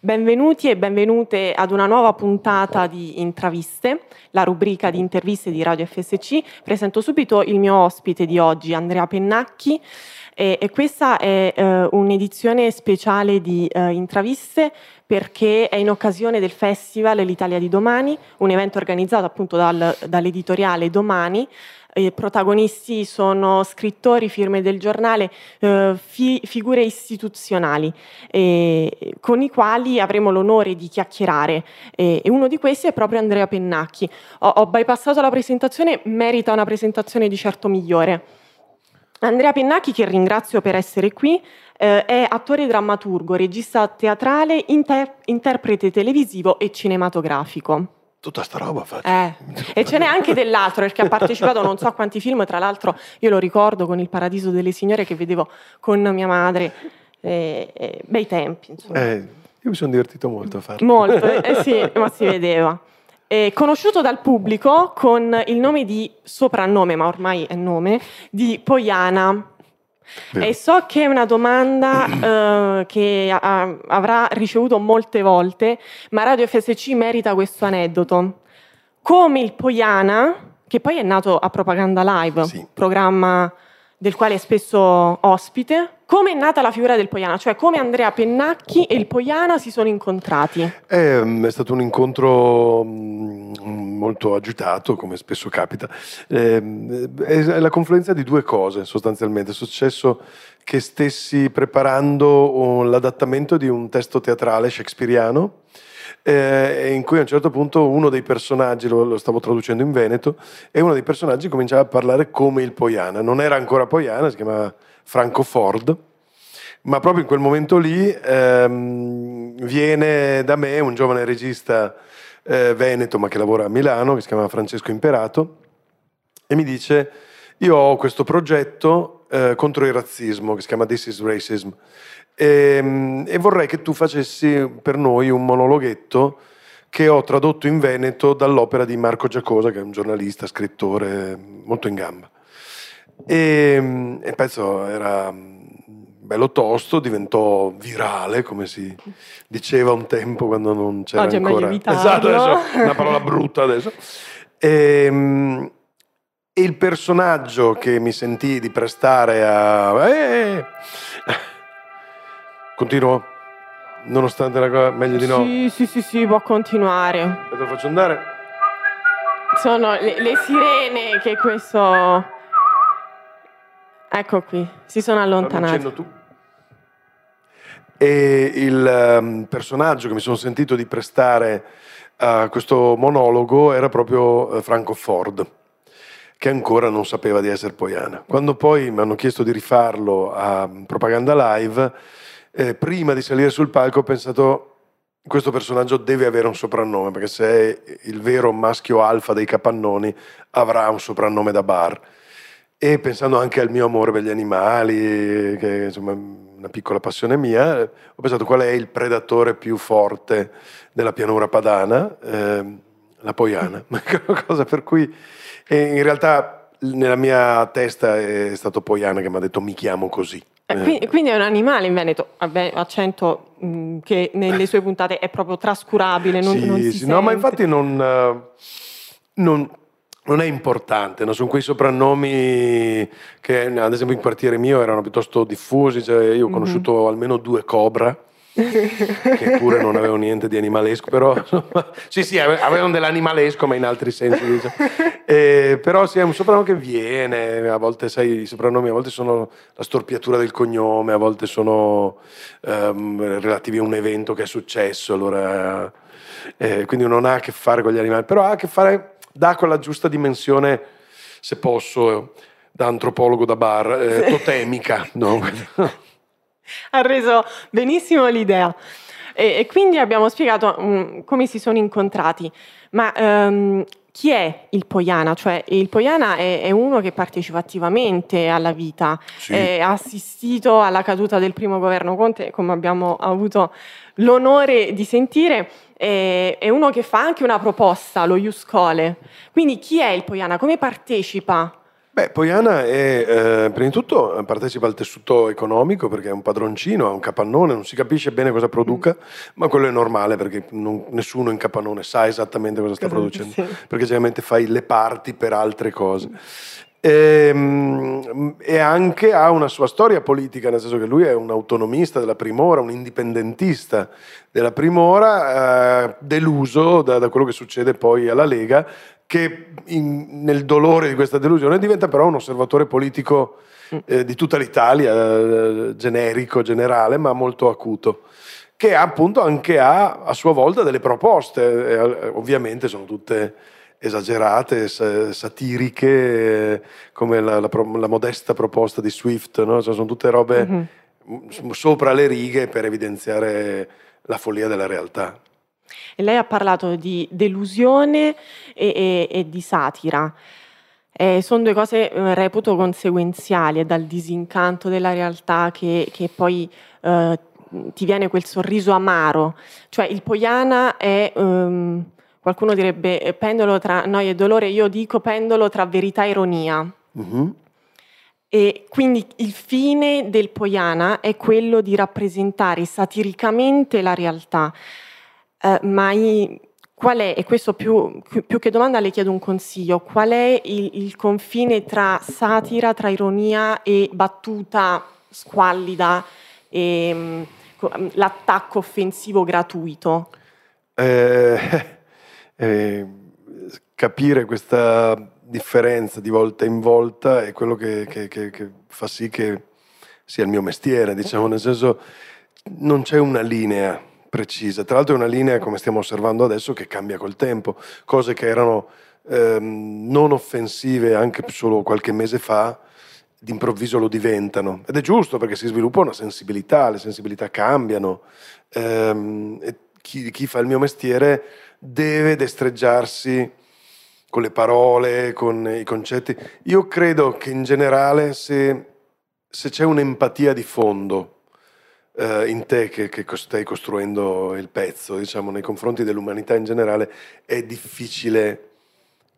Benvenuti e benvenute ad una nuova puntata di Intraviste, la rubrica di interviste di Radio FSC. Presento subito il mio ospite di oggi, Andrea Pennacchi, e, e questa è eh, un'edizione speciale di eh, Intraviste perché è in occasione del Festival L'Italia di Domani, un evento organizzato appunto dal, dall'editoriale Domani, i protagonisti sono scrittori, firme del giornale, eh, fi- figure istituzionali eh, con i quali avremo l'onore di chiacchierare e uno di questi è proprio Andrea Pennacchi. Ho, ho bypassato la presentazione, merita una presentazione di certo migliore. Andrea Pennacchi, che ringrazio per essere qui, eh, è attore drammaturgo, regista teatrale, inter- interprete televisivo e cinematografico tutta sta roba faccio. Eh. E ce n'è anche dell'altro perché ha partecipato a non so quanti film, tra l'altro io lo ricordo con Il Paradiso delle Signore che vedevo con mia madre, eh, eh, bei tempi. Eh, io mi sono divertito molto a farlo. Molto, eh sì, ma si vedeva. Conosciuto dal pubblico con il nome di soprannome, ma ormai è nome, di Poiana. Vero. E so che è una domanda uh, che a, avrà ricevuto molte volte, ma Radio FSC merita questo aneddoto. Come il Poiana, che poi è nato a Propaganda Live, sì. programma del quale è spesso ospite, come è nata la figura del Poiana? Cioè come Andrea Pennacchi e il Poiana si sono incontrati? È, mm, è stato un incontro mm, molto agitato, come spesso capita. Ehm, è la confluenza di due cose sostanzialmente. È successo che stessi preparando l'adattamento di un testo teatrale shakespeariano eh, in cui a un certo punto uno dei personaggi, lo, lo, stavo traducendo in veneto, e uno dei personaggi cominciava a parlare come il Poiana. Non era ancora Poiana, si chiamava Franco Ford, ma proprio in quel momento lì ehm, viene da me un giovane regista eh, veneto, ma che lavora a Milano, che si chiama Francesco Imperato, e mi dice, io ho questo progetto eh, contro il razzismo, che si chiama This is Racism, e, ehm, e vorrei che tu facessi per noi un monologhetto che ho tradotto in veneto dall'opera di Marco Giacosa, che è un giornalista, scrittore molto in gamba. E, e il pezzo era bello tosto, diventò virale, come si diceva un tempo quando non c'era Oggi ancora. Esatto, adesso, una parola brutta adesso. E, e, il personaggio che mi sentii di prestare a... Eh, continuo? Nonostante la cosa, meglio di no? Sì, sì, sì, sì, può continuare. Te lo faccio andare? Sono le, le sirene che questo... Ecco qui, si sono allontanati. tu? E il um, personaggio che mi sono sentito di prestare a questo monologo era proprio uh, Franco Ford, che ancora non sapeva di essere Poiana. Quando poi mi hanno chiesto di rifarlo a Propaganda Live, eh, prima di salire sul palco ho pensato questo personaggio deve avere un soprannome, perché se è il vero maschio alfa dei capannoni avrà un soprannome da bar e pensando anche al mio amore per gli animali, che insomma è una piccola passione mia, ho pensato qual è il predatore più forte della pianura padana, eh, la poiana, cosa per cui in realtà nella mia testa è stato Poiana che mi ha detto mi chiamo così. Eh, quindi, è un animale in Veneto, accento mh, che nelle sue puntate è proprio trascurabile. Non, sì, non si sì, no, ma infatti non, non non è importante, no? sono quei soprannomi che ad esempio in quartiere mio erano piuttosto diffusi, cioè io ho mhm. conosciuto mm-hmm. almeno due cobra, che pure non avevano niente di animalesco, però insomma, sì sì avevano dell'animalesco ma in altri sensi diciamo. eh, però sì è un soprannome che viene, a volte sai i soprannomi a volte sono la storpiatura del cognome, a volte sono ehm, relativi a un evento che è successo, allora, eh, quindi non ha a che fare con gli animali, però ha a che fare dà quella giusta dimensione, se posso, da antropologo da bar, eh, totemica. No? ha reso benissimo l'idea. E, e quindi abbiamo spiegato um, come si sono incontrati. Ma um, chi è il Poiana? Cioè, il Poiana è, è uno che partecipa attivamente alla vita, sì. ha assistito alla caduta del primo governo Conte, come abbiamo avuto l'onore di sentire, è uno che fa anche una proposta, lo Iuscole. Quindi chi è il Poiana? Come partecipa Beh, Poiana è, eh, prima di tutto partecipa al tessuto economico perché è un padroncino, ha un capannone, non si capisce bene cosa produca, mm. ma quello è normale perché non, nessuno in capannone sa esattamente cosa sta esatto, producendo, sì. perché generalmente fai le parti per altre cose. E, ehm, e, anche ha una sua storia politica, nel senso che lui è un autonomista della primora, un indipendentista della primora, eh, deluso da, da quello che succede poi alla Lega, che in, nel dolore di questa delusione diventa però un osservatore politico mm. eh, di tutta l'Italia, eh, generico, generale, ma molto acuto, che appunto anche ha a sua volta delle proposte, eh, ovviamente sono tutte esagerate, satiriche, eh, come la, la, la, modesta proposta di Swift, no? cioè, sono tutte robe mm-hmm. sopra le righe per evidenziare la follia della realtà. E lei ha parlato di delusione e, e, e di satira. Eh, sono due cose, eh, reputo, conseguenziali, è dal disincanto della realtà che, che poi eh, ti viene quel sorriso amaro. Cioè il Poiana è, um, qualcuno direbbe, eh, pendolo tra noia e dolore, io dico pendolo tra verità e ironia. Uh-huh. E quindi il fine del Poiana è quello di rappresentare satiricamente la realtà. Eh, ma qual è, e questo più, più, che domanda le chiedo un consiglio, qual è il, il confine tra satira, tra ironia e battuta squallida e um, l'attacco offensivo gratuito? Eh, eh, capire questa differenza di volta in volta è quello che, che, che, che fa sì che sia il mio mestiere, diciamo, nel senso non c'è una linea precisa. Tra l'altro è una linea, come stiamo osservando adesso, che cambia col tempo. Cose che erano ehm, non offensive anche solo qualche mese fa, d'improvviso lo diventano. Ed è giusto perché si sviluppa una sensibilità, le sensibilità cambiano. Ehm, chi, chi fa il mio mestiere deve destreggiarsi con le parole, con i concetti. Io credo che in generale se, se c'è un'empatia di fondo, eh, in te che, che, stai costruendo il pezzo, diciamo, nei confronti dell'umanità in generale, è difficile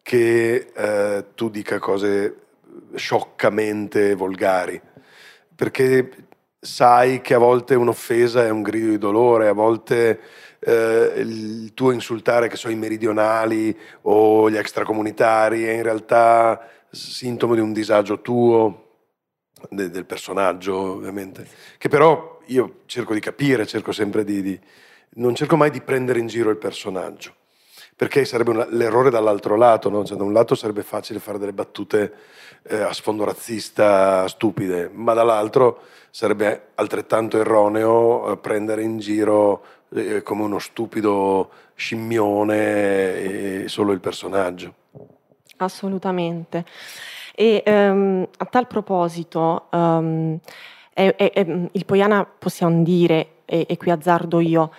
che eh, tu dica cose scioccamente volgari, perché sai che a volte un'offesa è un grido di dolore, a volte eh, il tuo insultare, che so, i meridionali o gli extracomunitari, è in realtà sintomo di un disagio tuo, de, del personaggio ovviamente, che però io cerco di capire, cerco sempre di, di, non cerco mai di prendere in giro il personaggio, perché sarebbe un, l'errore dall'altro lato, no? cioè, da un lato sarebbe facile fare delle battute eh, a sfondo razzista stupide, ma dall'altro sarebbe altrettanto erroneo eh, prendere in giro eh, come uno stupido scimmione solo il personaggio. Assolutamente. E um, a tal proposito, um, è, è, è, il Poiana possiamo dire, e, qui azzardo io,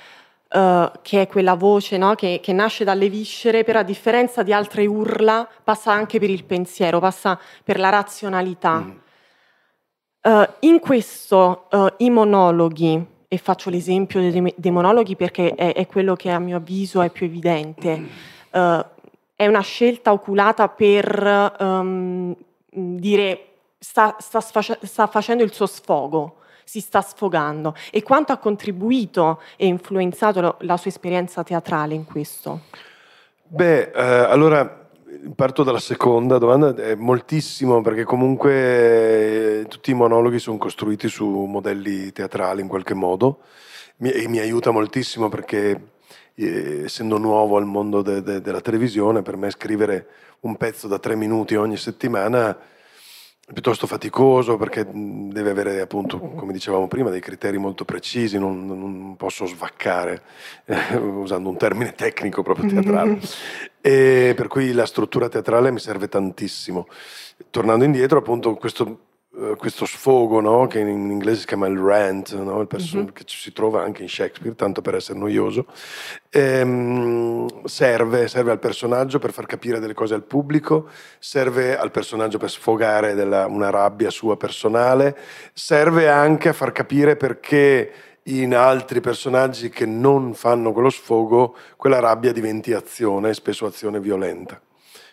uh, che è quella voce no? che, che, nasce dalle viscere, però a differenza di altre urla passa anche per il pensiero, passa per la razionalità. Mm. Uh, in questo uh, i monologhi, e faccio l'esempio dei, dei monologhi perché è, è, quello che a mio avviso è più evidente, è una scelta oculata per um, dire sta, sta, sta facendo il suo sfogo, si sta sfogando e quanto ha contribuito e influenzato la sua esperienza teatrale in questo? Beh, eh, allora parto dalla seconda domanda, è moltissimo perché comunque eh, tutti i monologhi sono costruiti su modelli teatrali in qualche modo mi, e mi aiuta moltissimo perché eh, essendo nuovo al mondo de, de, della televisione per me scrivere un pezzo da tre minuti ogni settimana piuttosto faticoso perché deve avere appunto, come dicevamo prima, dei criteri molto precisi, non, non posso svaccare, eh, usando un termine tecnico proprio teatrale. e per cui la struttura teatrale mi serve tantissimo. Tornando indietro, appunto, questo eh, questo sfogo no? che in, inglese si chiama il rant, no? il perso- mm-hmm. che si trova anche in Shakespeare, tanto per essere noioso, ehm, serve, serve, al personaggio per far capire delle cose al pubblico, serve al personaggio per sfogare della, una rabbia sua personale, serve anche a far capire perché in altri personaggi che non fanno quello sfogo, quella rabbia diventi azione, spesso azione violenta.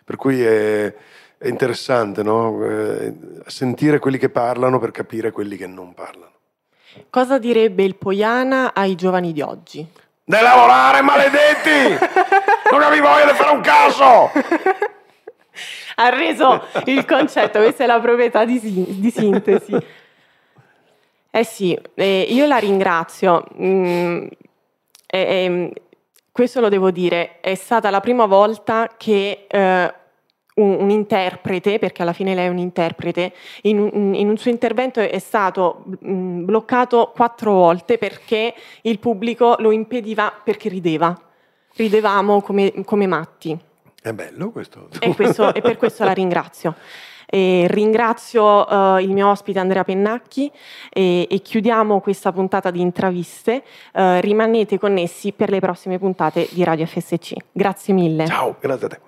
Per cui è è interessante, no? Eh, sentire quelli che parlano per capire quelli che non parlano. Cosa direbbe il Poiana ai giovani di oggi? De lavorare, maledetti! non avevi voglia di fare un caso! ha reso il concetto, questa è la proprietà di, di sintesi. Eh sì, eh, io la ringrazio. Mm, eh, questo lo devo dire, è stata la prima volta che eh, un, un, interprete, perché alla fine lei è un interprete, in un, in un suo intervento è stato mh, mm, bloccato quattro volte perché il pubblico lo impediva perché rideva. Ridevamo come, come matti. È bello questo. E, questo, e per questo la ringrazio. E ringrazio uh, il mio ospite Andrea Pennacchi e, e chiudiamo questa puntata di intraviste. Uh, rimanete connessi per le prossime puntate di Radio FSC. Grazie mille. Ciao, grazie a te.